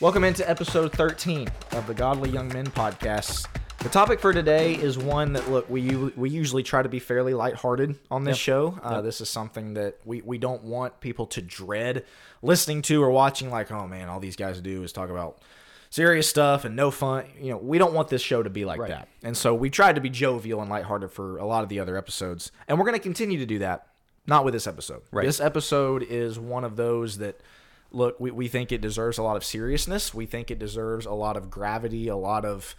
Welcome into episode 13 of the Godly Young Men podcast. The topic for today is one that look we we usually try to be fairly lighthearted on this Yep. show. Uh, This is something that we, we don't want people to dread listening to or watching. Like, oh man, all these guys do is talk about serious stuff and no fun. You know, we don't want this show to be like Right. that. And so we tried to be jovial and lighthearted for a lot of the other episodes, and we're going to continue to do that. Not with this episode. Right. This episode is one of those that look we, we think it deserves a lot of seriousness. We think it deserves a lot of gravity a lot of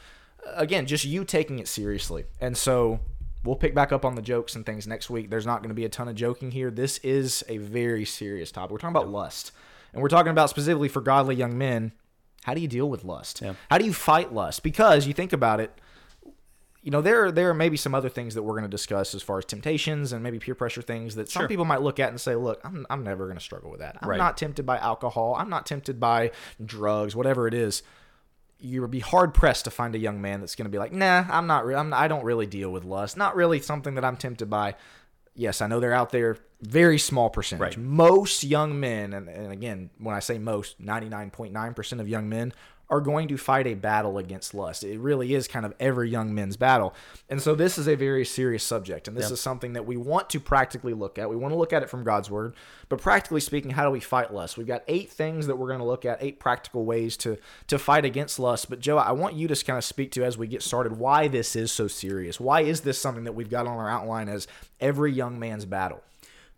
again just you taking it seriously. And so we'll pick back up on the jokes and things next week. There's not going to be a ton of joking here. This is a very serious topic. We're talking about lust. And we're talking about specifically for godly young men how do you deal with lust? Yeah. how do you fight lust? Because you think about it you know there there are maybe some other things that we're going to discuss as far as temptations and maybe peer pressure things that some Sure. people might look at and say look i'm, I'm never going to struggle with that i'm Right. not tempted by alcohol i'm not tempted by drugs whatever it is you would be hard pressed to find a young man that's going to be like nah i'm not re- I'm, i don't really deal with lust not really something that i'm tempted by yes i know they're out there very small percentage Right. most young men and, and again when i say most 99.9% of young men are going to fight a battle against lust. It really is kind of every young man's battle. And so this is a very serious subject and this Yep. is something that we want to practically look at. We want to look at it from god's word. But practically speaking how do we fight lust? We've got eight things that we're going to look at eight practical ways to to fight against lust. But joe i want you to kind of speak to as we get started why this is so serious? Why is this something that we've got on our outline as every young man's battle?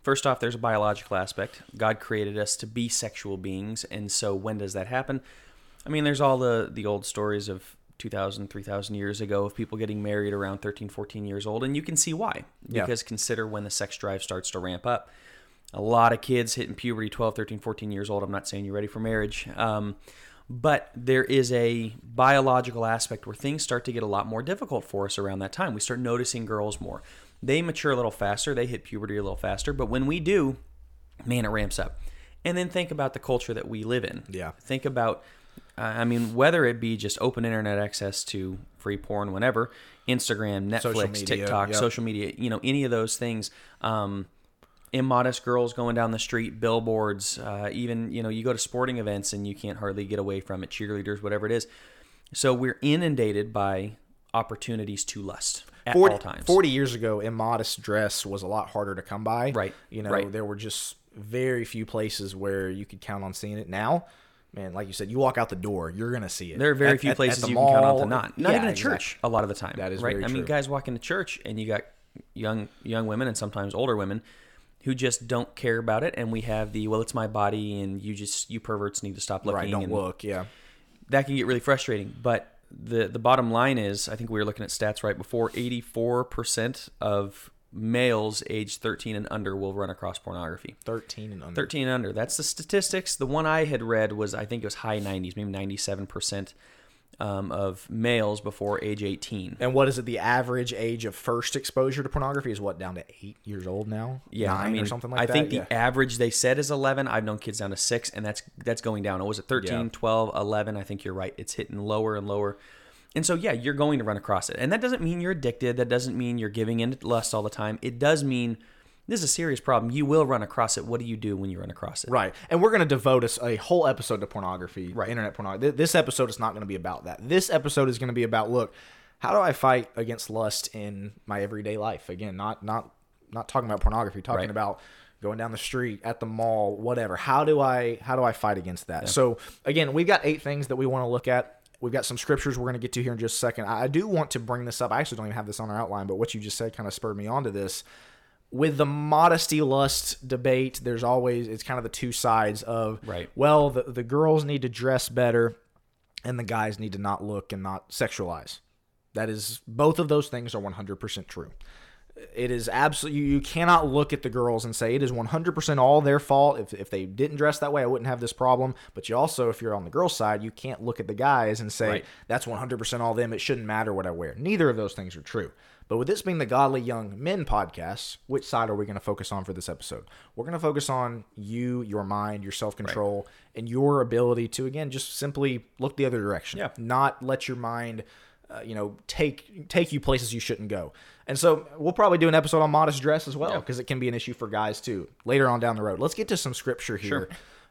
First off, there's a biological aspect. God created us to be sexual beings, and so when does that happen? I mean, there's all the the old stories of 2000, 3000 years ago of people getting married around 13, 14 years old, and you can see why. Yeah. Because consider when the sex drive starts to ramp up. A lot of kids hitting puberty 12, 13, 14 years old. I'm not saying you're ready for marriage. Um, but there is a biological aspect where things start to get a lot more difficult for us around that time. We start noticing girls more. They mature a little faster, they hit puberty a little faster, but when we do, man, it ramps up. And then think about the culture that we live in. Yeah. Think about, I mean, whether it be just open internet access to free porn whenever, Instagram, Netflix, Social media, TikTok, yep. social media, you know, any of those things. Um, immodest girls going down the street, billboards, uh, even, you know, you go to sporting events and you can't hardly get away from it, cheerleaders, whatever it is. So we're inundated by opportunities to lust at 40, all times. 40 years ago, immodest dress was a lot harder to come by. Right, You know, right. there were just very few places where you could count on seeing it. Now, man, like you said, you walk out the door, you're going to see it. There are very At- few at- at places the you can count on to not. Not yeah, even a exactly. church a lot of the time. That is right. I mean, guys walk into church and you got young young women and sometimes older women who just don't care about it, and we have the well, it's my body, and you just you perverts need to stop looking. Right, don't look. Yeah. That can get really frustrating, but. The, the bottom line is, I think we were looking at stats right before. Eighty-four percent of males aged thirteen and under will run across pornography. 13 and under. 13 and under. That's the statistics. The one I had read was I think it was high 90s, maybe 97% um, of males before age 18. And what is it? The average age of first exposure to pornography is what down to eight years old now. Yeah, Nine I mean, or something like I that. think the average they said is 11. I've known kids down to six, and that's that's going down. It was at 13, Yeah. 12, 11. I think you're right. It's hitting lower and lower. And so, yeah, you're going to run across it. And that doesn't mean you're addicted. That doesn't mean you're giving in to lust all the time. It does mean this is a serious problem. You will run across it. What do you do when you run across it? Right. And we're going to devote us a whole episode to pornography, Right. internet pornography. This episode is not going to be about that. This episode is going to be about look, how do I fight against lust in my everyday life? Again, not not not talking about pornography, talking Right. about going down the street, at the mall, whatever. How do I how do I fight against that? So, again, we've got eight things that we want to look at. We've got some scriptures we're going to get to here in just a second. I do want to bring this up. I actually don't even have this on our outline, but what you just said kind of spurred me on to this with the modesty lust debate, there's always it's kind of the two sides of Right. Well, the the girls need to dress better, and the guys need to not look and not sexualize. That is both of those things are 100% true. It is absolutely you, you cannot look at the girls and say it is 100% all their fault. If if they didn't dress that way, I wouldn't have this problem. But you also, if you're on the girls' side, you can't look at the guys and say Right. that's 100% all them. It shouldn't matter what I wear. Neither of those things are true. But with this being the Godly Young Men podcast, which side are we going to focus on for this episode? We're going to focus on you, your mind, your self control, and your ability to, again, just simply look the other direction. Yeah. Not let your mind, uh, you know, take take you places you shouldn't go. And so we'll probably do an episode on modest dress as well Yeah. because it can be an issue for guys too later on down the road. Let's get to some scripture here. Sure.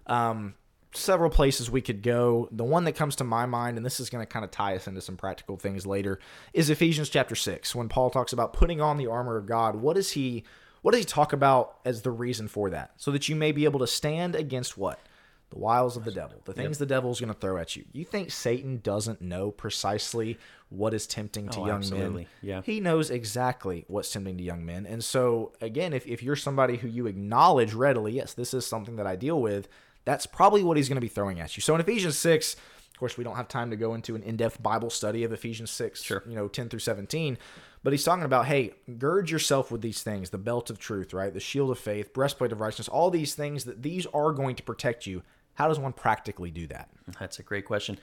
Um, several places we could go. The one that comes to my mind, and this is going to kind of tie us into some practical things later, is Ephesians chapter six. When Paul talks about putting on the armor of God, what does he what does he talk about as the reason for that? So that you may be able to stand against what? The wiles of the devil, the things the devil's going to throw at you. You think Satan doesn't know precisely what is tempting to Oh, young absolutely. men? Yeah. He knows exactly what's tempting to young men. And so, again, if, if you're somebody who you acknowledge readily, yes, this is something that I deal with, that's probably what he's going to be throwing at you. So in Ephesians 6, of course, we don't have time to go into an in depth Bible study of Ephesians 6, Sure. you know, 10 through 17. But he's talking about, hey, gird yourself with these things the belt of truth, right? The shield of faith, breastplate of righteousness, all these things that these are going to protect you. How does one practically do that? That's a great question.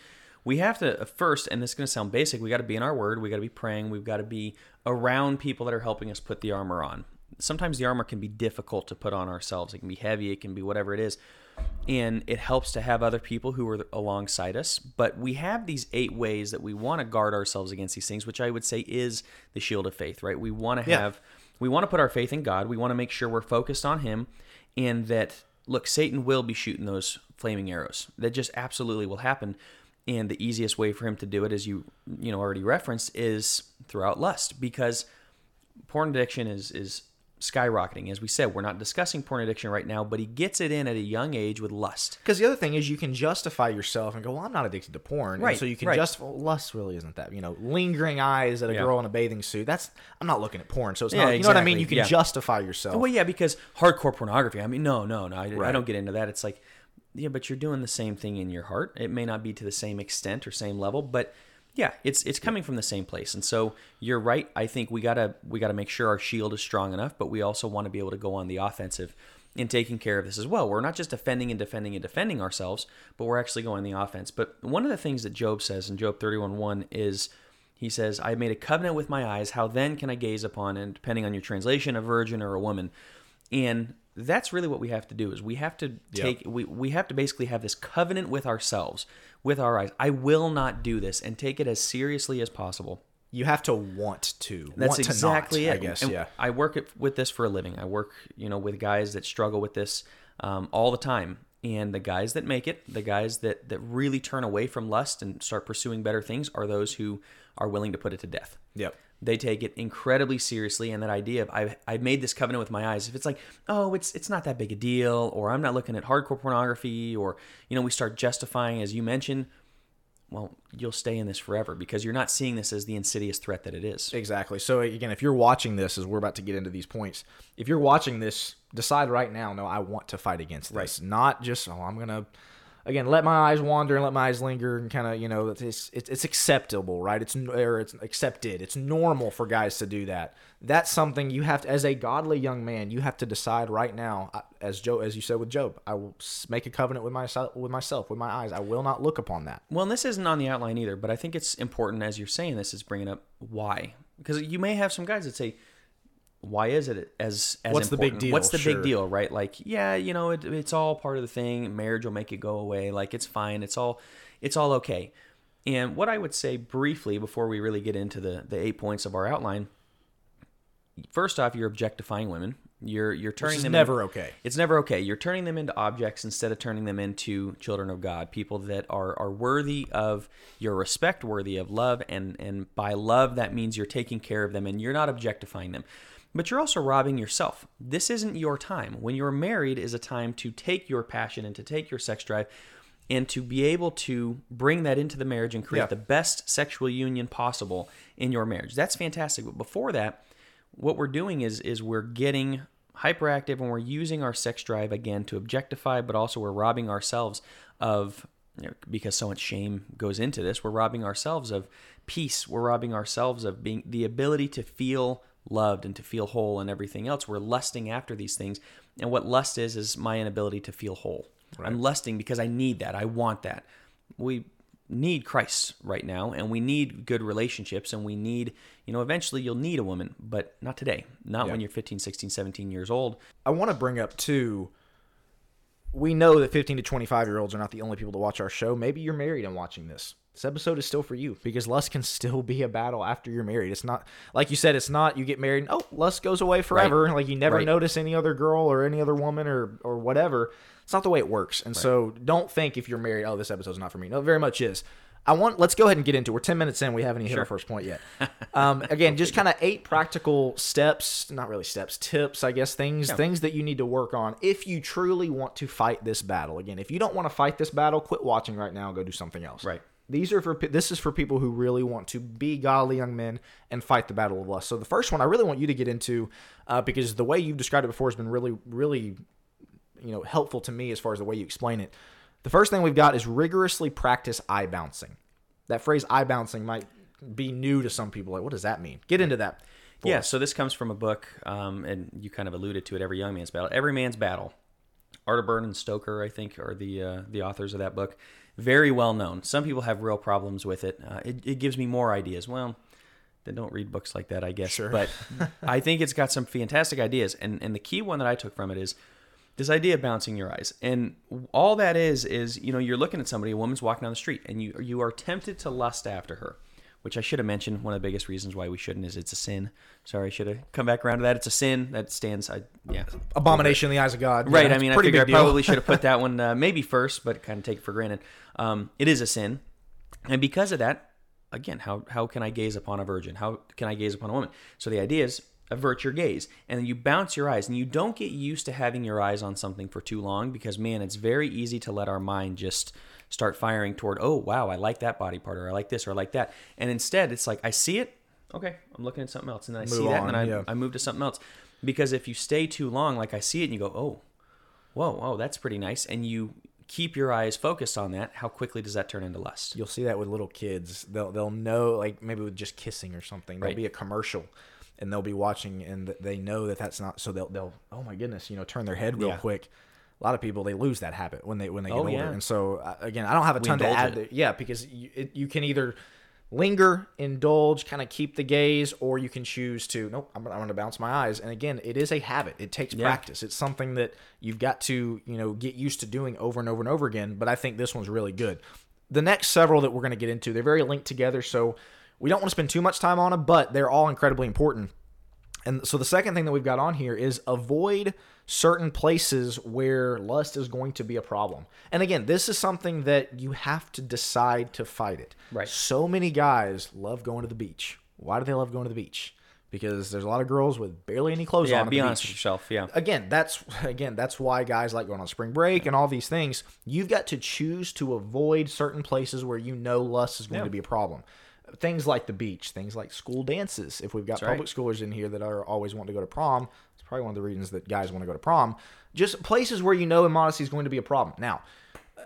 We have to uh, first, and this is going to sound basic. We got to be in our word. We got to be praying. We've got to be around people that are helping us put the armor on. Sometimes the armor can be difficult to put on ourselves. It can be heavy. It can be whatever it is, and it helps to have other people who are alongside us. But we have these eight ways that we want to guard ourselves against these things, which I would say is the shield of faith. Right? We want to Yeah. have. We want to put our faith in God. We want to make sure we're focused on Him, and that look, Satan will be shooting those flaming arrows. That just absolutely will happen. And the easiest way for him to do it, as you you know already referenced, is throughout lust, because porn addiction is is skyrocketing. As we said, we're not discussing porn addiction right now, but he gets it in at a young age with lust. Because the other thing is, you can justify yourself and go, "Well, I'm not addicted to porn," And Right, so you can right. justify. Lust really isn't that. You know, lingering eyes at a Yeah. girl in a bathing suit. That's I'm not looking at porn, so it's Yeah, not. You know what I mean? You can yeah. justify yourself. Well, yeah, because hardcore pornography. I mean, no, no, no. I, I don't get into that. It's like, yeah, but you're doing the same thing in your heart. It may not be to the same extent or same level, but yeah, it's it's coming from the same place. And so you're right. I think we gotta we gotta make sure our shield is strong enough, but we also want to be able to go on the offensive in taking care of this as well. We're not just defending and defending and defending ourselves, but we're actually going the offense. But one of the things that Job says in Job 31:1 is he says, I made a covenant with my eyes. How then can I gaze upon, and depending on your translation, a virgin or a woman? And that's really what we have to do is we have to take we, we have to basically have this covenant with ourselves, with our eyes. I will not do this and take it as seriously as possible. you have to want to. That's want to exactly not, it. I guess. And yeah. I work it, with this for a living. I work, you know, with guys that struggle with this um, all the time. And the guys that make it, the guys that that really turn away from lust and start pursuing better things, are those who are willing to put it to death. Yep. They take it incredibly seriously, and that idea of I I made this covenant with my eyes. If it's like, oh, it's it's not that big a deal, or I'm not looking at hardcore pornography, or you know, we start justifying, as you mentioned, well, you'll stay in this forever because you're not seeing this as the insidious threat that it is. Exactly. So again, if you're watching this, as we're about to get into these points, if you're watching this, decide right now. No, I want to fight against this. Not just oh, I'm gonna. Again, let my eyes wander and let my eyes linger, and kind of you know it's, it's it's acceptable, right? It's or it's accepted. It's normal for guys to do that. That's something you have to, as a godly young man, you have to decide right now. As Joe, as you said with Job, I will make a covenant with myself, with myself, with my eyes. I will not look upon that. Well, and this isn't on the outline either, but I think it's important as you're saying this is bringing up why, because you may have some guys that say, "Why is it as as What's the big important? deal? What's the Sure. big deal?" Right? Like, yeah, you know, it, it's all part of the thing. Marriage will make it go away. Like, it's fine. It's all it's all okay. And what I would say briefly before we really get into the the eight points of our outline, first off, you're objectifying women. You're you're turning them never in- okay. it's never okay. You're turning them into objects instead of turning them into children of God, people that are are worthy of your respect, worthy of love, and and by love that means you're taking care of them and you're not objectifying them. But you're also robbing yourself. This isn't your time. When you're married is a time to take your passion and to take your sex drive and to be able to bring that into the marriage and create Yeah. the best sexual union possible in your marriage. That's fantastic. But before that, what we're doing is is we're getting hyperactive and we're using our sex drive again to objectify, but also we're robbing ourselves of you know, because so much shame goes into this. We're robbing ourselves of peace. We're robbing ourselves of being the ability to feel loved and to feel whole and everything else. We're lusting after these things, and what lust is is my inability to feel whole. I'm lusting because I need that. I want that. We need Christ right now and we need good relationships and we need, you know, eventually you'll need a woman, but not today. Not when you're 15, 16, 17 years old. I want to bring up too. We know that 15 to 25 year olds are not the only people to watch our show. Maybe you're married and watching this. This episode is still for you because lust can still be a battle after you're married. It's not like you said. It's not you get married. And, oh, lust goes away forever. Like you never Right. notice any other girl or any other woman or or whatever. It's not the way it works. And so don't think if you're married, oh, this episode's not for me. No, it very much is. I want. Let's go ahead and get into. it. We're ten minutes in. We haven't even hit our first point yet. Um, again, just kind of eight practical steps. Not really steps, tips. I guess things things that you need to work on if you truly want to fight this battle. Again, if you don't want to fight this battle, quit watching right now. and Go do something else. Right. These are for this is for people who really want to be godly young men and fight the battle of lust. So the first one I really want you to get into uh, because the way you've described it before has been really really you know helpful to me as far as the way you explain it. The first thing we've got is rigorously practice eye bouncing. That phrase eye bouncing might be new to some people. Like, what does that mean? Get into that. Yeah, us. so this comes from a book, um, and you kind of alluded to it. Every young man's battle, every man's battle. Arterburn and Stoeker, I think, are the uh, the authors of that book. Very well known. Some people have real problems with it. Uh, it. It gives me more ideas. Well, then don't read books like that, I guess. Sure. But I think it's got some fantastic ideas, and and the key one that I took from it is this idea of bouncing your eyes. And all that is is you know you're looking at somebody, a woman's walking down the street, and you you are tempted to lust after her. Which I should have mentioned. One of the biggest reasons why we shouldn't is it's a sin. Sorry, I should have come back around to that. It's a sin that stands. I yeah. Abomination in the eyes of God. Right. Yeah, I mean, I figure I probably should have put that one uh, maybe first, but kind of take it for granted. Um, it is a sin, and because of that, again, how how can I gaze upon a virgin? How can I gaze upon a woman? So the idea is avert your gaze, and then you bounce your eyes, and you don't get used to having your eyes on something for too long because man, it's very easy to let our mind just start firing toward, oh wow, I like that body part, or I like this, or I like that, and instead it's like I see it, okay, I'm looking at something else, and then I see Move that, and on, I, yeah. I move to something else. Because if you stay too long, like I see it, and you go, oh, whoa, whoa, that's pretty nice, and you keep your eyes focused on that, how quickly does that turn into lust? You'll see that with little kids. They'll they'll know like maybe with just kissing or something. There'll Right. be a commercial, and they'll be watching, and they know that that's not. So they'll they'll oh my goodness, you know, turn their head real Yeah. quick. A lot of people they lose that habit when they when they get Oh, older, yeah. and so uh, again, I don't have a ton to add. yeah, because you, it, you can either linger, indulge, kind of keep the gaze, or you can choose to nope, I'm, I'm going to bounce my eyes. And again, it is a habit. It takes Yeah. practice. It's something that you've got to you know get used to doing over and over and over again. But I think this one's really good. The next several that we're going to get into, they're very linked together, so we don't want to spend too much time on them, but they're all incredibly important. And so the second thing that we've got on here is avoid certain places where lust is going to be a problem. And again, this is something that you have to decide to fight it. Right. So many guys love going to the beach. Why do they love going to the beach? Because there's a lot of girls with barely any clothes Yeah, on. at be the honest beach with yourself. Yeah. again that's again that's why guys like going on spring break and all these things you've got to choose to avoid certain places where you know lust is going Yeah. to be a problem things like the beach things like school dances if we've got right. public schoolers in here that are always wanting to go to prom probably one of the reasons that guys want to go to prom. Just places where you know immodesty is going to be a problem. Now uh,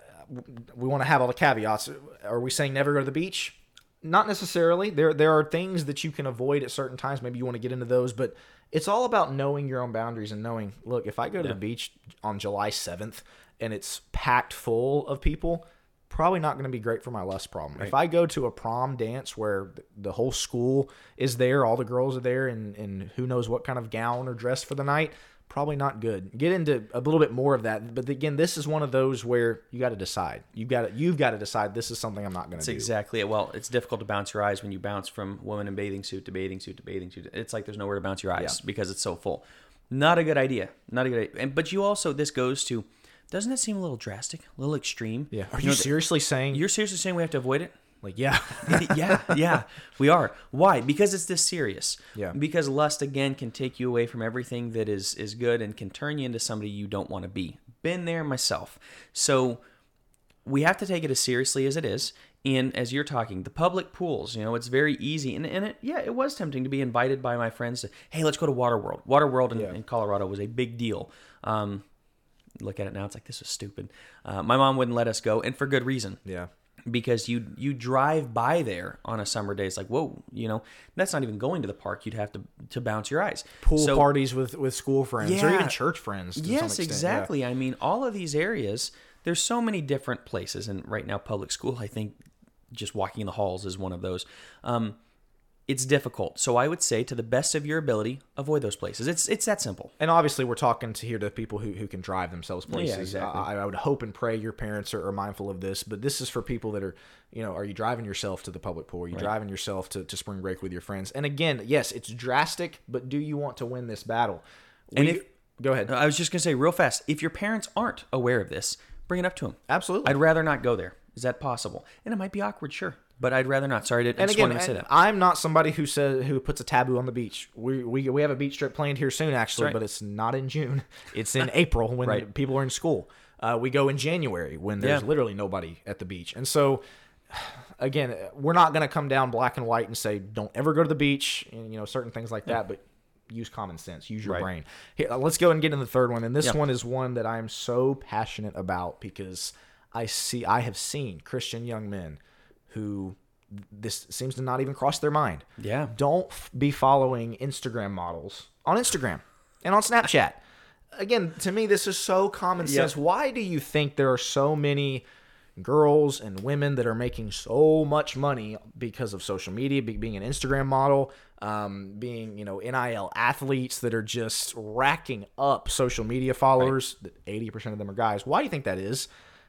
we want to have all the caveats. Are we saying never go to the beach? Not necessarily. There there are things that you can avoid at certain times. Maybe you want to get into those, but it's all about knowing your own boundaries and knowing, look, if I go to the beach on July 7th and it's packed full of people, probably not going to be great for my lust problem. If I go to a prom dance where the whole school is there, all the girls are there and and who knows what kind of gown or dress for the night, probably not good. Get into a little bit more of that, but again, this is one of those where you got to decide. You got to you've got to decide this is something I'm not going to That's do. exactly it. Well, it's difficult to bounce your eyes when you bounce from woman in bathing suit to bathing suit to bathing suit. It's like there's nowhere to bounce your eyes because it's so full. Not a good idea. Not a good idea. And, but you also, this goes to, doesn't that seem a little drastic, a little extreme? Yeah. Are You you, know, th- seriously saying You're seriously saying we have to avoid it? like yeah? yeah, yeah, we are. Why? Because it's this serious. Yeah. Because lust again can take you away from everything that is is good and can turn you into somebody you don't want to be. Been there myself. So we have to take it as seriously as it is. And as you're talking, the public pools, you know, it's very easy. And, and it, yeah, it was tempting to be invited by my friends to, hey, let's go to Waterworld. Waterworld in, Yeah. in Colorado was a big deal. Um, look at it now, it's like, this was stupid. Uh, my mom wouldn't let us go, and for good reason yeah. because you you drive by there on a summer day. It's like whoa, you know that's not even going to the park. You'd have to to bounce your eyes. Pool So- parties with with school friends or even church friends. To some Yes, extent, yeah. exactly. I mean, all of these areas. There's so many different places, and right now, public school. I think just walking in the halls is one of those. Um, it's difficult. So I would say, to the best of your ability, avoid those places. It's it's that simple. And obviously, we're talking to here to people who, who can drive themselves places. Yeah, exactly. I, I would hope and pray your parents are, are mindful of this, but this is for people that are, you know, are you driving yourself to the public pool? Are you driving yourself to, to spring break with your friends? And again, yes, it's drastic, but do you want to win this battle? And if- go ahead, I was just gonna say real fast. If your parents aren't aware of this, bring it up to them. absolutely. I'd rather not go there. Is that possible? And it might be awkward, sure, but I'd rather not. Sorry, I I and just again, wanted to say that. I'm not somebody who says who puts a taboo on the beach. We we, we have a beach trip planned here soon, actually, right. but it's not in June. It's in April when Right. people are in school. Uh, we go in January when there's Yeah. literally nobody at the beach, and so again, we're not going to come down black and white and say don't ever go to the beach, and you know certain things like that, but. Use common sense. Use your Right. brain. Here, uh, let's go and get in the third one. And this Yeah. one is one that I'm so passionate about because I see, I have seen Christian young men who this seems to not even cross their mind. Yeah. Don't f- be following Instagram models on Instagram and on Snapchat. Again, to me, this is so common sense. Why do you think there are so many girls and women that are making so much money because of social media, be- being an Instagram model, um, being you know NIL athletes that are just racking up social media followers? Eighty percent of them are guys. Why do you think that is?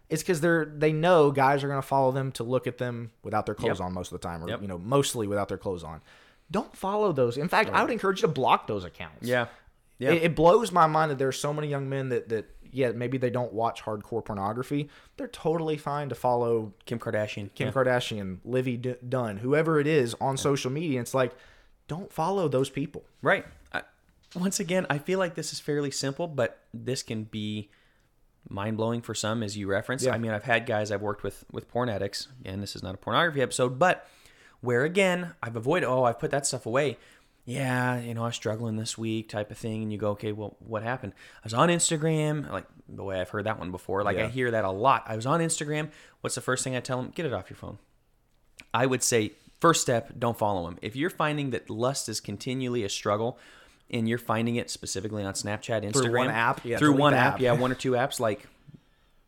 It's because they're they know guys are going to follow them to look at them without their clothes Yep. on most of the time, or Yep. you know mostly without their clothes on. Don't follow those. In fact, I would encourage you to block those accounts. Yeah. Yeah. It, it blows my mind that there's so many young men that that yeah maybe they don't watch hardcore pornography. They're totally fine to follow Kim Kardashian. Kim yeah. Kardashian, Livvy D- Dunne, whoever it is on social media. It's like don't follow those people. Right. I, once again, I feel like this is fairly simple, but this can be mind blowing for some, as you referenced. Yeah. I mean, I've had guys I've worked with with porn addicts. Again, this is not a pornography episode, but where again I've avoided. Oh, I've put that stuff away. Yeah, you know, I was struggling this week, type of thing. And you go, okay, well, what happened? I was on Instagram, like the way I've heard that one before. Like I hear that a lot. I was on Instagram. What's the first thing I tell them? Get it off your phone. I would say first step, don't follow him. If you're finding that lust is continually a struggle and you're finding it specifically on Snapchat, Instagram, Through one app? Yeah, through one app, app. yeah, one or two apps, like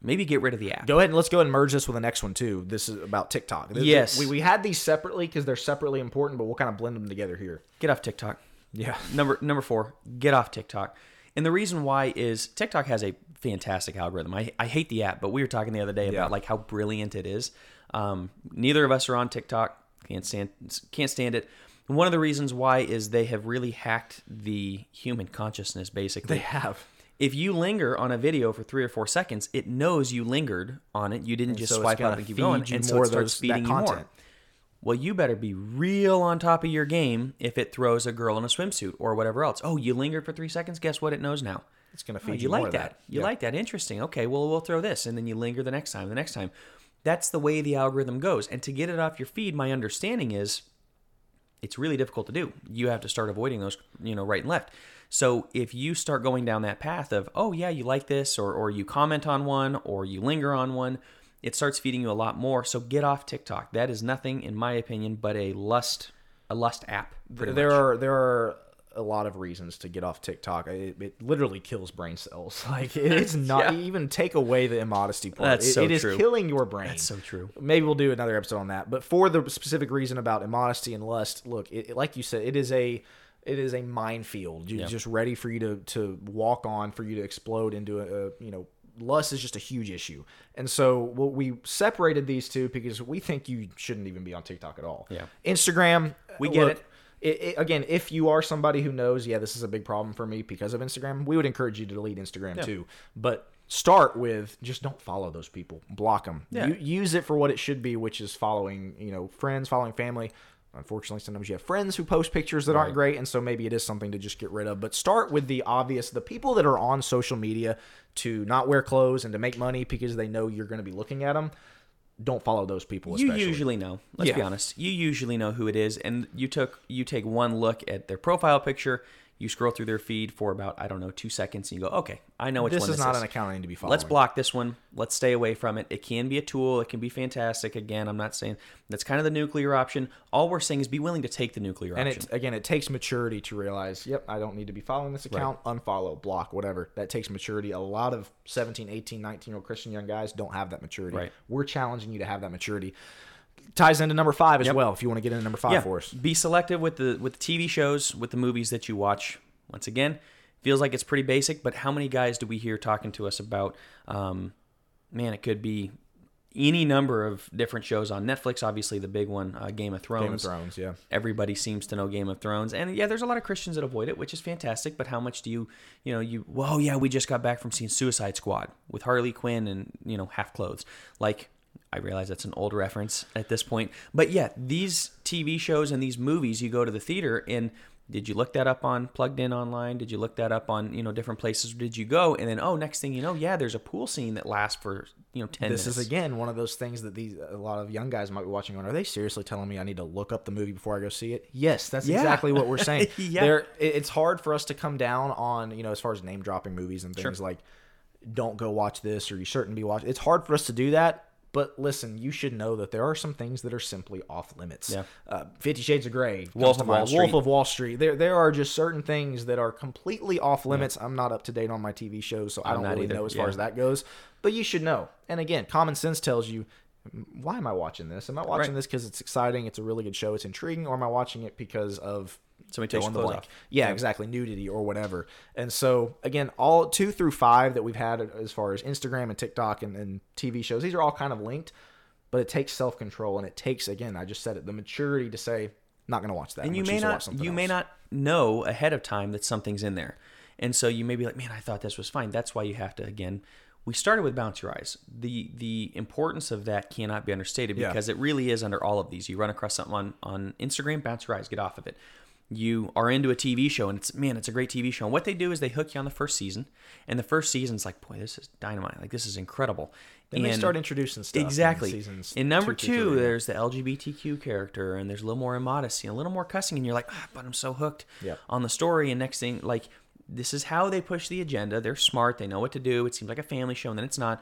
maybe get rid of the app. Go ahead and let's go ahead and merge this with the next one too. This is about TikTok. Th- th- Yes. we, we had these separately because they're separately important, but we'll kind of blend them together here. Get off TikTok. Yeah. Number number four, get off TikTok. And the reason why is TikTok has a fantastic algorithm. I, I hate the app, but we were talking the other day Yeah. about like how brilliant it is. Um, neither of us are on TikTok. Can't stand can't stand it. And one of the reasons why is they have really hacked the human consciousness. Basically, They have. if you linger on a video for three or four seconds, it knows you lingered on it. You didn't just so swipe up and keep going, and so it starts those- feeding you more. content. Well, you better be real on top of your game if it throws a girl in a swimsuit or whatever else. Oh, you lingered for three seconds. Guess what? It knows now. It's going to Oh, feed you you, more like of that. You Yeah. like that. Interesting. Okay, well, we'll throw this. And then you linger the next time, the next time. That's the way the algorithm goes. And to get it off your feed, my understanding is it's really difficult to do. You have to start avoiding those, you know, right and left. So if you start going down that path of, oh yeah, you like this, or or you comment on one, or you linger on one, it starts feeding you a lot more. So get off TikTok. That is nothing, in my opinion, but a lust a lust app. there much. are there are a lot of reasons to get off TikTok. It, it literally kills brain cells. Like it's not Yeah. even take away the immodesty part. That's It- so it is true. killing your brain. That's so true. Maybe we'll do another episode on that. But for the specific reason about immodesty and lust, look, it, it- like you said, it is a it is a minefield. You're Yeah. just ready for you to to walk on, for you to explode into a, a you know. Lust is just a huge issue, and so what we separated these two because we think you shouldn't even be on TikTok at all. Yeah. Instagram, We uh, get look, it, it- again, if you are somebody who knows, yeah, this is a big problem for me because of Instagram, we would encourage you to delete Instagram too. But start with just don't follow those people, block them. Yeah. You, use it for what it should be, which is following, you know, friends, following family. Unfortunately, sometimes you have friends who post pictures that aren't great, and so maybe it is something to just get rid of. But start with the obvious: the people that are on social media to not wear clothes and to make money because they know you're going to be looking at them. Don't follow those people. You Especially. usually know. Let's be honest. You usually know who it is, and you took you take one look at their profile picture. You scroll through their feed for about I don't know two seconds, and you go, okay, I know which this one is this not is. an account I need to be following. Let's block this one. Let's stay away from it. It can be a tool. It can be fantastic. Again, I'm not saying that's kind of the nuclear option. All we're saying is be willing to take the nuclear And option. it again, it takes maturity to realize, yep, I don't need to be following this account, unfollow, block, whatever. That takes maturity. A lot of 17, 18, 19 year old Christian young guys don't have that maturity. Right. We're challenging you to have that maturity. Ties into number five as Yep. well. If you want to get into number five yeah, for us, be selective with the with the TV shows, with the movies that you watch. Once again, feels like it's pretty basic, but how many guys do we hear talking to us about? Um, man, it could be any number of different shows on Netflix. Obviously, the big one, uh, Game of Thrones. Game of Thrones, yeah. Everybody seems to know Game of Thrones, and yeah, there's a lot of Christians that avoid it, which is fantastic. But how much do you, you know, you? Well, yeah, we just got back from seeing Suicide Squad with Harley Quinn and you know half clothes. Like, I realize that's an old reference at this point, but yeah, these TV shows and these movies, you go to the theater and. Did you look that up on Plugged In Online? Did you look that up on you know different places? Did you go and then oh next thing you know yeah there's a pool scene that lasts for you know ten This minutes. is again one of those things that these a lot of young guys might be watching. Going, are they seriously telling me I need to look up the movie before I go see it? Yes, that's Yeah. exactly what we're saying. Yeah. There, it's hard for us to come down on you know as far as name dropping movies and things like don't go watch this or you shouldn't be watching. It's hard for us to do that. But listen, you should know that there are some things that are simply off limits. Yeah. Uh, Fifty Shades of Grey, Wolf of. Wall Wolf Street. of Wall Street. There, there are just certain things that are completely off limits. I'm not up to date on my TV shows, so I I'm don't really either. know as far as that goes. But you should know. And again, common sense tells you, why am I watching this? Am I watching Right. this because it's exciting, it's a really good show, it's intriguing, or am I watching it because of Somebody takes in the blank? off. Yeah, exactly, nudity or whatever. And so again, all two through five that we've had as far as Instagram and TikTok and, and TV shows, these are all kind of linked. But it takes self control and it takes again, I just said it, the maturity to say, not going to watch that. and I'm you may not you may not know ahead of time that something's in there and so you may be like man i thought this was fine that's why you have to again we started with bounce your eyes the the importance of that cannot be understated Yeah. because it really is under all of these you run across something on on instagram bounce your eyes get off of it you are into a TV show and it's man, it's a great TV show. And what they do is they hook you on the first season, and the first season's like, boy, this is dynamite. Like this is incredible. Then they start introducing stuff. in Exactly. seasons In number two two, there's the LGBTQ character, and there's a little more immodesty, and a little more cussing, and you're like, ah, but I'm so hooked Yeah. on the story. And next thing, like, this is how they push the agenda. They're smart. They know what to do. It seems like a family show, and then it's not.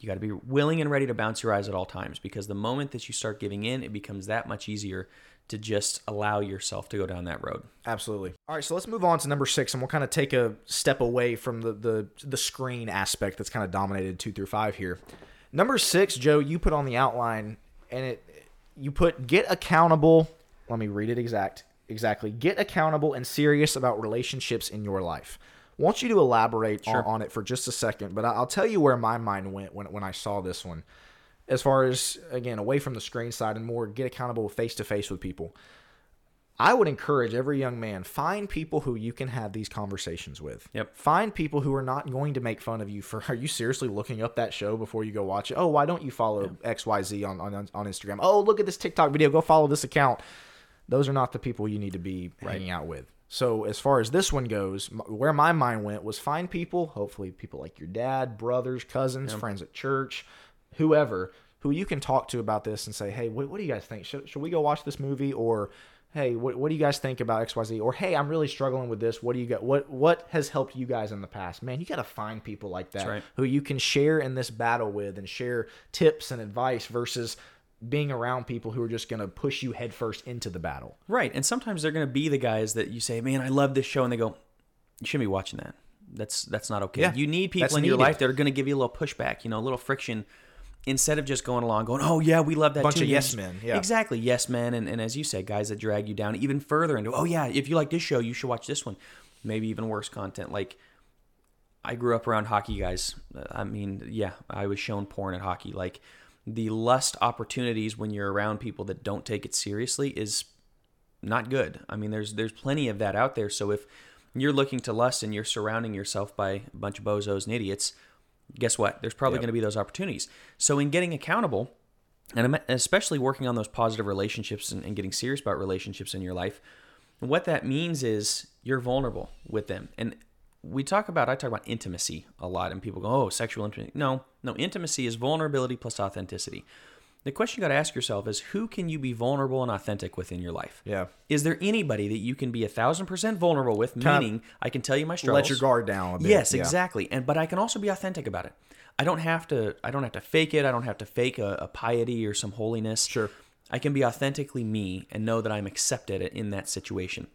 You got to be willing and ready to bounce your eyes at all times because the moment that you start giving in, it becomes that much easier to just allow yourself to go down that road. Absolutely. All right, so let's move on to number six, and we'll kind of take a step away from the the, the screen aspect that's kind of dominated two through five here. Number six, Joe, you put on the outline, and it you put get accountable. Let me read it exact exactly. Get accountable and serious about relationships in your life. I want you to elaborate on, on it for just a second, but I'll tell you where my mind went when when I saw this one. As far as again, away from the screen side and more get accountable face to face with people. I would encourage every young man find people who you can have these conversations with. Yep. Find people who are not going to make fun of you for. Are you seriously looking up that show before you go watch it? Oh, why don't you follow X Y Z on, on on Instagram? Oh, look at this TikTok video. Go follow this account. Those are not the people you need to be hanging out with. So as far as this one goes, where my mind went was find people, hopefully people like your dad, brothers, cousins, friends at church, whoever, who you can talk to about this and say, hey, what, what do you guys think? Should, should we go watch this movie? Or, hey, what, what do you guys think about XYZ? Or, hey, I'm really struggling with this. What do you got? What, what has helped you guys in the past? Man, you got to find people like that right. who you can share in this battle with and share tips and advice versus being around people who are just going to push you headfirst into the battle. Right. And sometimes they're going to be the guys that you say, man, I love this show. And they go, you shouldn't be watching that. That's that's not okay. Yeah, you need people that's in your life that are going to give you a little pushback, you know, a little friction instead of just going along going, oh, yeah, we love that Bunch too. of yes men, yeah. Exactly. Yes men. And, and as you said, guys that drag you down even further into, oh, yeah, if you like this show, you should watch this one. Maybe even worse content. Like, I grew up around hockey guys. I mean, yeah, I was shown porn at hockey. Like the lust opportunities when you're around people that don't take it seriously is not good. I mean, there's there's plenty of that out there. So if you're looking to lust and you're surrounding yourself by a bunch of bozos and idiots, guess what? There's probably Yep. going to be those opportunities. So in getting accountable, and especially working on those positive relationships and, and getting serious about relationships in your life, what that means is you're vulnerable with them. And we talk about, I talk about intimacy a lot, and people go, oh, sexual intimacy. No, no, intimacy is vulnerability plus authenticity. The question you got to ask yourself is who can you be vulnerable and authentic with in your life? Yeah. Is there anybody that you can be a thousand percent vulnerable with? Kind Meaning, I can tell you my struggles. Let your guard down a bit. Yes, Yeah. exactly. And but I can also be authentic about it. I don't have to. I don't have to fake it. I don't have to fake a, a piety or some holiness. Sure. I can be authentically me and know that I'm accepted in that situation.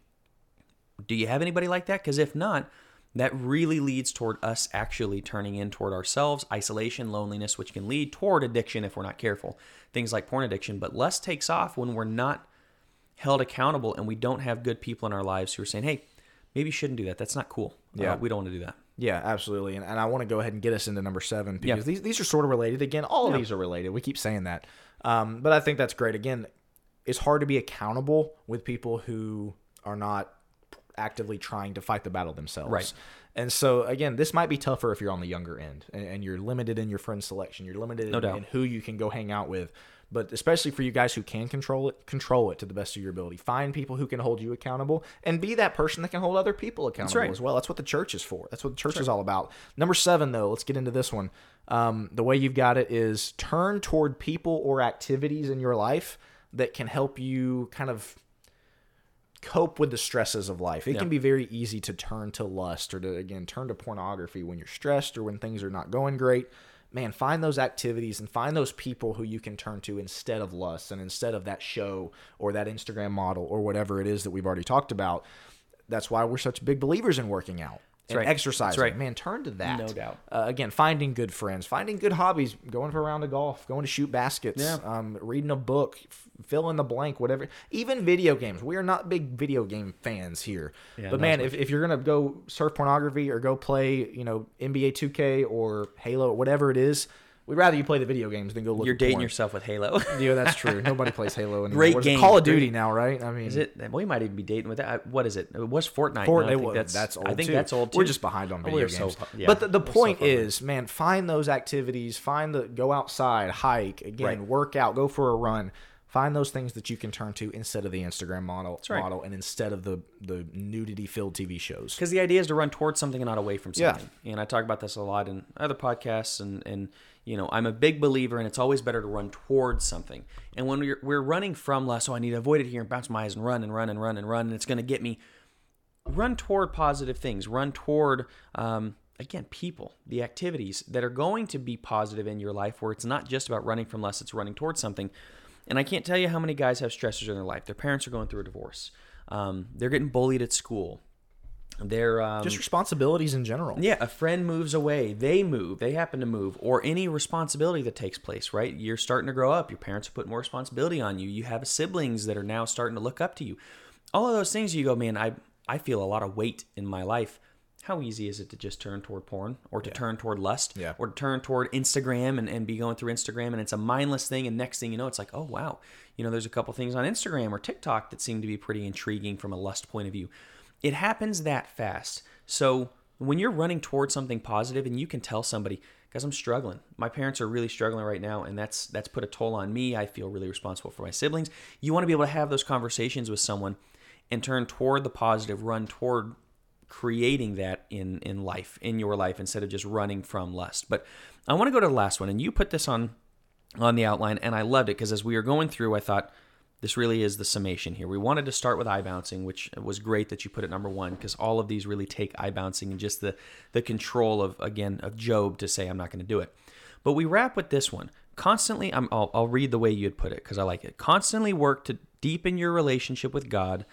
Do you have anybody like that? Because if not, that really leads toward us actually turning in toward ourselves, isolation, loneliness, which can lead toward addiction if we're not careful. Things like porn addiction. But lust takes off when we're not held accountable and we don't have good people in our lives who are saying, hey, maybe you shouldn't do that. That's not cool. Yeah. Uh, we don't want to do that. Yeah, absolutely. And, and I want to go ahead and get us into number seven because Yeah. these, these are sort of related. Again, all of Yeah. these are related. We keep saying that. Um, but I think that's great. Again, it's hard to be accountable with people who are not actively trying to fight the battle themselves. Right. And so, again, this might be tougher if you're on the younger end and, and you're limited in your friend selection. You're limited No in, doubt. in who you can go hang out with. But especially for you guys who can control it, control it to the best of your ability. Find people who can hold you accountable and be that person that can hold other people accountable right. as well. That's what the church is for. That's what the church is all about. Number seven, though, let's get into this one. Um, the way you've got it is turn toward people or activities in your life that can help you kind of cope with the stresses of life. It Yeah. can be very easy to turn to lust or to again turn to pornography when you're stressed or when things are not going great. Man, find those activities and find those people who you can turn to instead of lust and instead of that show or that Instagram model or whatever it is that we've already talked about. That's why we're such big believers in working out and right. exercising. Right. Man, turn to that. No doubt. Uh, again, finding good friends, finding good hobbies, going for a round of golf, going to shoot baskets, Yeah. um, reading a book, f- fill in the blank, whatever. Even video games. We are not big video game fans here. Yeah, but man, if, if you're gonna go surf pornography or go play, you know, NBA 2K or Halo or whatever it is, we'd rather you play the video games than go look. You're at dating porn. yourself with Halo. Yeah, that's true. Nobody plays Halo anymore. Great What is it? game. Call of Great- Duty now, right? I mean, Is it? Well, we might even be dating with that. What is it? It was Fortnite. Fortnite, No, I think that's, that's, old I think too. that's old too. We're just behind on Oh, video we're so games. yeah, but the, the we're so point is, man, find those activities. Find the go outside, hike again, Right. work out, go for a run. Find those things that you can turn to instead of the Instagram model, right. model, and instead of the the nudity filled TV shows. because the idea is to run towards something and not away from something. Yeah. And I talk about this a lot in other podcasts, and and you know I'm a big believer, and it's always better to run towards something. And when we're we're running from less, oh I need to avoid it here and bounce my eyes and run and run and run and run, and it's going to get me. Run toward positive things. Run toward um, again people, the activities that are going to be positive in your life, where it's not just about running from less, it's running towards something. And I can't tell you how many guys have stressors in their life. Their parents are going through a divorce. Um, they're getting bullied at school. They're um, Just responsibilities in general. yeah, a friend moves away, they move, they happen to move, or any responsibility that takes place, right? You're starting to grow up, your parents are putting more responsibility on you, you have siblings that are now starting to look up to you. All of those things you go, man, I I feel a lot of weight in my life. How easy is it to just turn toward porn or to turn toward lust Yeah. or to turn toward Instagram and, and be going through Instagram and it's a mindless thing and next thing you know it's like, oh wow, you know, there's a couple things on Instagram or TikTok that seem to be pretty intriguing from a lust point of view. It happens that fast. So when you're running towards something positive and you can tell somebody, guys, I'm struggling. My parents are really struggling right now, and that's that's put a toll on me. I feel really responsible for my siblings. You want to be able to have those conversations with someone and turn toward the positive, run toward creating that in in life, in your life, instead of just running from lust. But I want to go to the last one, and you put this on on the outline, and I loved it because as we were going through, I thought this really is the summation here. We wanted to start with eye bouncing, which was great that you put it number one because all of these really take eye bouncing and just the the control of again of Job to say I'm not going to do it. But we wrap with this one. Constantly, I'm, I'll, I'll read the way you had put it because I like it. Constantly work to deepen your relationship with God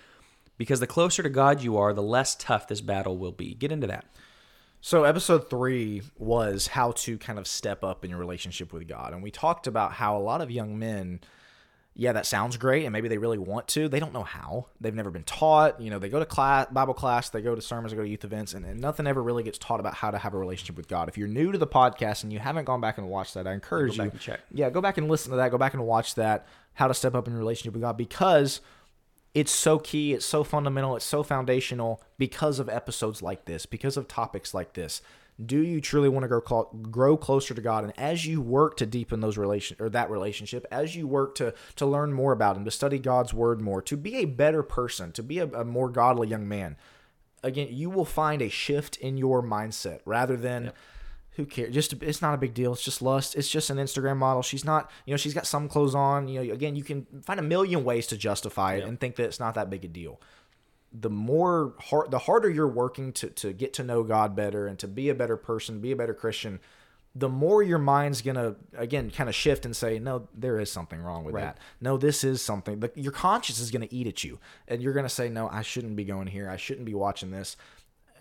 because the closer to God you are, the less tough this battle will be. Get into that. So, episode three was how to kind of step up in your relationship with God. And we talked about how a lot of young men, yeah, that sounds great. And maybe they really want to. They don't know how. They've never been taught. You know, they go to class, Bible class, they go to sermons, they go to youth events, and, and nothing ever really gets taught about how to have a relationship with God. If you're new to the podcast and you haven't gone back and watched that, I encourage Go you. check. Yeah, go back and listen to that. Go back and watch that. How to step up in your relationship with God because it's so key, it's so fundamental, it's so foundational because of episodes like this, because of topics like this. Do you truly want to grow grow closer to God? And as you work to deepen those relation or that relationship, as you work to to learn more about Him, to study God's Word more, to be a better person, to be a, a more godly young man, again, you will find a shift in your mindset rather than who cares? Just it's not a big deal. It's just lust. It's just an Instagram model. She's not, you know, she's got some clothes on. You know, again, you can find a million ways to justify it and think that it's not that big a deal. The more hard, the harder you're working to to get to know God better and to be a better person, be a better Christian, the more your mind's gonna again kind of shift and say, no, there is something wrong with Right. that. No, this is something. The, your conscience is gonna eat at you, and you're gonna say, no, I shouldn't be going here. I shouldn't be watching this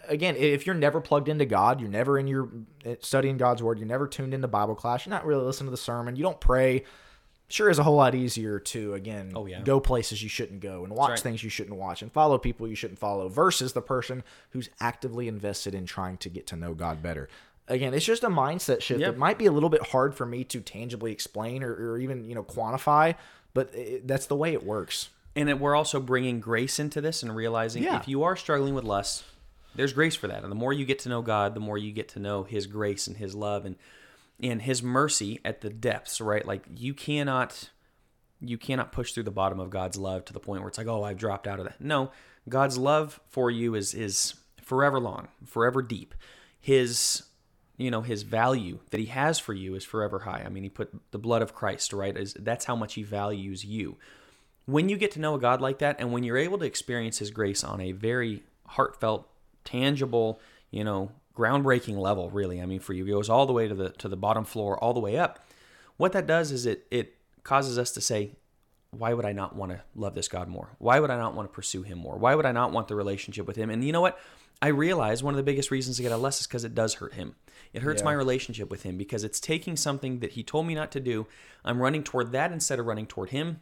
again, if you're never plugged into God, you're never in your eh, studying God's word, you're never tuned into Bible class, you're not really listening to the sermon, you don't pray. Sure is a whole lot easier to again Oh, yeah. go places you shouldn't go and watch right. things you shouldn't watch and follow people you shouldn't follow versus the person who's actively invested in trying to get to know God better. Again, it's just a mindset shift. Yep. It might be a little bit hard for me to tangibly explain or, or even you know quantify, but it, that's the way it works. And we're also bringing grace into this and realizing Yeah. if you are struggling with lust, there's grace for that. And the more you get to know God, the more you get to know His grace and His love and and His mercy at the depths. Right, like you cannot you cannot push through the bottom of God's love to the point where it's like, oh, I've dropped out of that. No, God's love for you is is forever long, forever deep. His you know his value that he has for you is forever high. I mean, he put the blood of Christ, right? Is that's how much he values you. When you get to know a God like that, and when you're able to experience His grace on a very heartfelt, tangible, you know, groundbreaking level, really, I mean, for you, it goes all the way to the to the bottom floor, all the way up. What that does is it it causes us to say, why would I not want to love this God more? Why would I not want to pursue Him more? Why would I not want the relationship with Him? And you know what? I realize one of the biggest reasons to get a less is because it does hurt Him. It hurts Yeah. my relationship with Him because it's taking something that He told me not to do. I'm running toward that instead of running toward Him.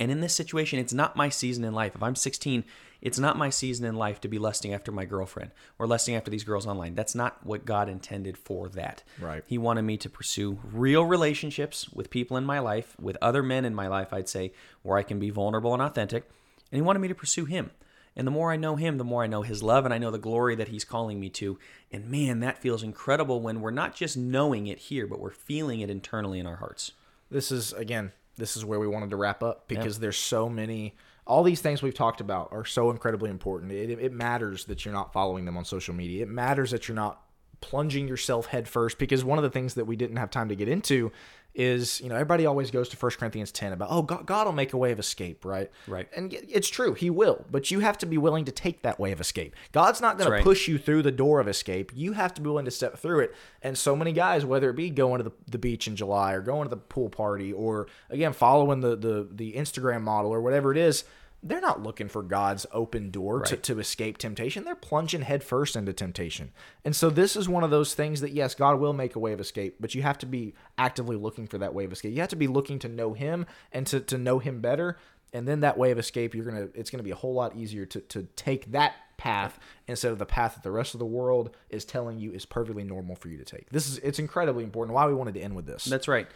And in this situation, it's not my season in life. If I'm 16, it's not my season in life to be lusting after my girlfriend or lusting after these girls online. That's not what God intended for that. Right. He wanted me to pursue real relationships with people in my life, with other men in my life, I'd say, where I can be vulnerable and authentic. And He wanted me to pursue Him. And the more I know Him, the more I know His love and I know the glory that He's calling me to. And man, that feels incredible when we're not just knowing it here, but we're feeling it internally in our hearts. this is again this is where we wanted to wrap up because there's so many all these things we've talked about are so incredibly important. It, it matters that you're not following them on social media. It matters that you're not plunging yourself headfirst because one of the things that we didn't have time to get into is you know everybody always goes to 1 corinthians 10 about oh god, god will make a way of escape right? Right. and it's true he will but you have to be willing to take that way of escape. God's not going That's to push you through the door of escape. You have to be willing to step through it. And so many guys whether it be going to the, the beach in july or going to the pool party or again following the the, the instagram model or whatever it is they're not looking for God's open door to, to escape temptation. They're plunging headfirst into temptation. And so this is one of those things that yes, God will make a way of escape, but you have to be actively looking for that way of escape. You have to be looking to know him and to, to know him better. And then that way of escape, you're gonna it's gonna be a whole lot easier to, to take that path instead of the path that the rest of the world is telling you is perfectly normal for you to take. This is it's incredibly important. Why we wanted to end with this. That's right.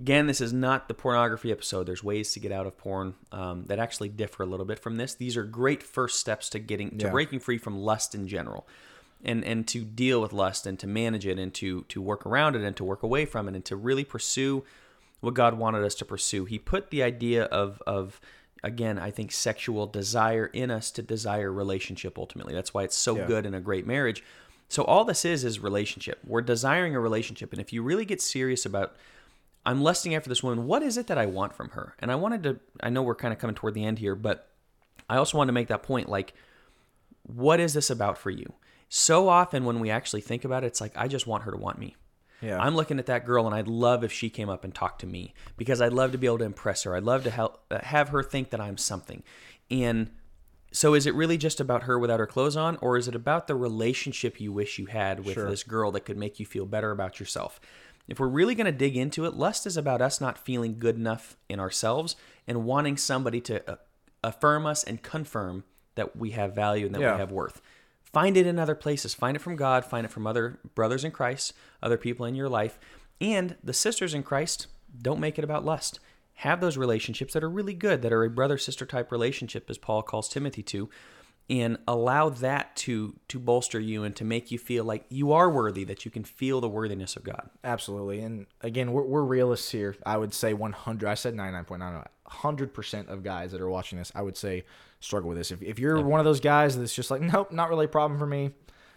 Again, this is not the pornography episode. There's ways to get out of porn um, that actually differ a little bit from this. These are great first steps to getting to Yeah. breaking free from lust in general, and and to deal with lust and to manage it and to to work around it and to work away from it and to really pursue what God wanted us to pursue. He put the idea of of again, I think sexual desire in us to desire relationship ultimately. That's why it's so Yeah. good in a great marriage. So all this is is relationship. We're desiring a relationship, and if you really get serious about I'm lusting after this woman. What is it that I want from her? And I wanted to, I know we're kind of coming toward the end here, but I also wanted to make that point like, what is this about for you? So often when we actually think about it, it's like, I just want her to want me. Yeah. I'm looking at that girl and I'd love if she came up and talked to me because I'd love to be able to impress her. I'd love to help, uh, have her think that I'm something. And so is it really just about her without her clothes on or is it about the relationship you wish you had with Sure. this girl that could make you feel better about yourself? If we're really going to dig into it, lust is about us not feeling good enough in ourselves and wanting somebody to uh, affirm us and confirm that we have value and that Yeah. we have worth. Find it in other places. Find it from God. Find it from other brothers in Christ, other people in your life. And the sisters in Christ, don't make it about lust. Have those relationships that are really good, that are a brother sister type relationship, as Paul calls Timothy to, and allow that to to bolster you and to make you feel like you are worthy, that you can feel the worthiness of God. Absolutely. And again, we're, we're realists here. I would say 100, I said 99.9, 100% of guys that are watching this, I would say struggle with this. If, if you're one of those guys that's just like, nope, not really a problem for me.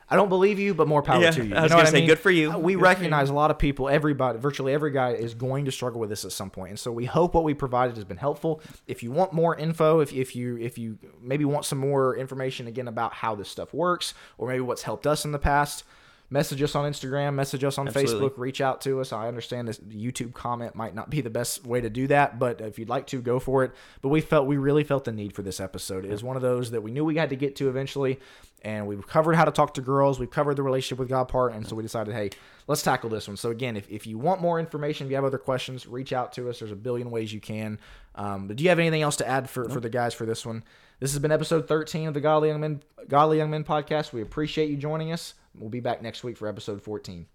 I don't believe you, but more power Yeah, to you. I was gonna what say, mean? good for you. Uh, We Good recognize a lot of people, everybody, virtually every guy is going to struggle with this at some point. And so we hope what we provided has been helpful. If you want more info, if, if you if you maybe want some more information again about how this stuff works, or maybe what's helped us in the past, message us on Instagram, message us on Absolutely. Facebook, reach out to us. I understand this YouTube comment might not be the best way to do that, but if you'd like to, go for it. But we felt we really felt the need for this episode. It is one of those that we knew we had to get to eventually, and we've covered how to talk to girls, we've covered the relationship with God part, and so we decided, hey, let's tackle this one. So again, if, if you want more information, if you have other questions, reach out to us. There's a billion ways you can. Um, but do you have anything else to add for, for the guys for this one? This has been episode 13 of the Godly Young Men Godly Young Men podcast. We appreciate you joining us. We'll be back next week for episode 14.